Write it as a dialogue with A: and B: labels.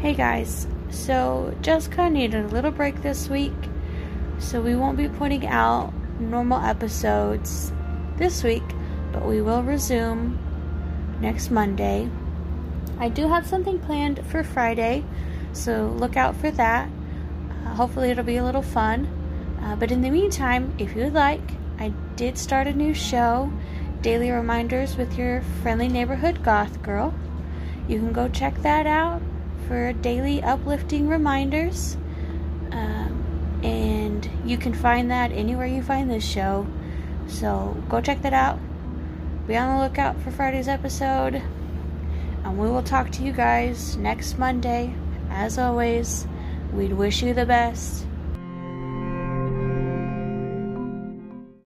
A: Hey guys, so Jessica needed a little break this week, so we won't be putting out normal episodes this week, but we will resume next Monday. I do have something planned for Friday, so look out for that. Uh, hopefully, it'll be a little fun. Uh, but in the meantime, if you would like, I did start a new show, Daily Reminders with your friendly neighborhood goth girl. You can go check that out for daily uplifting reminders. Um, and you can find that anywhere you find this show. So go check that out. Be on the lookout for Friday's episode. And we will talk to you guys next Monday. As always, we'd wish you the best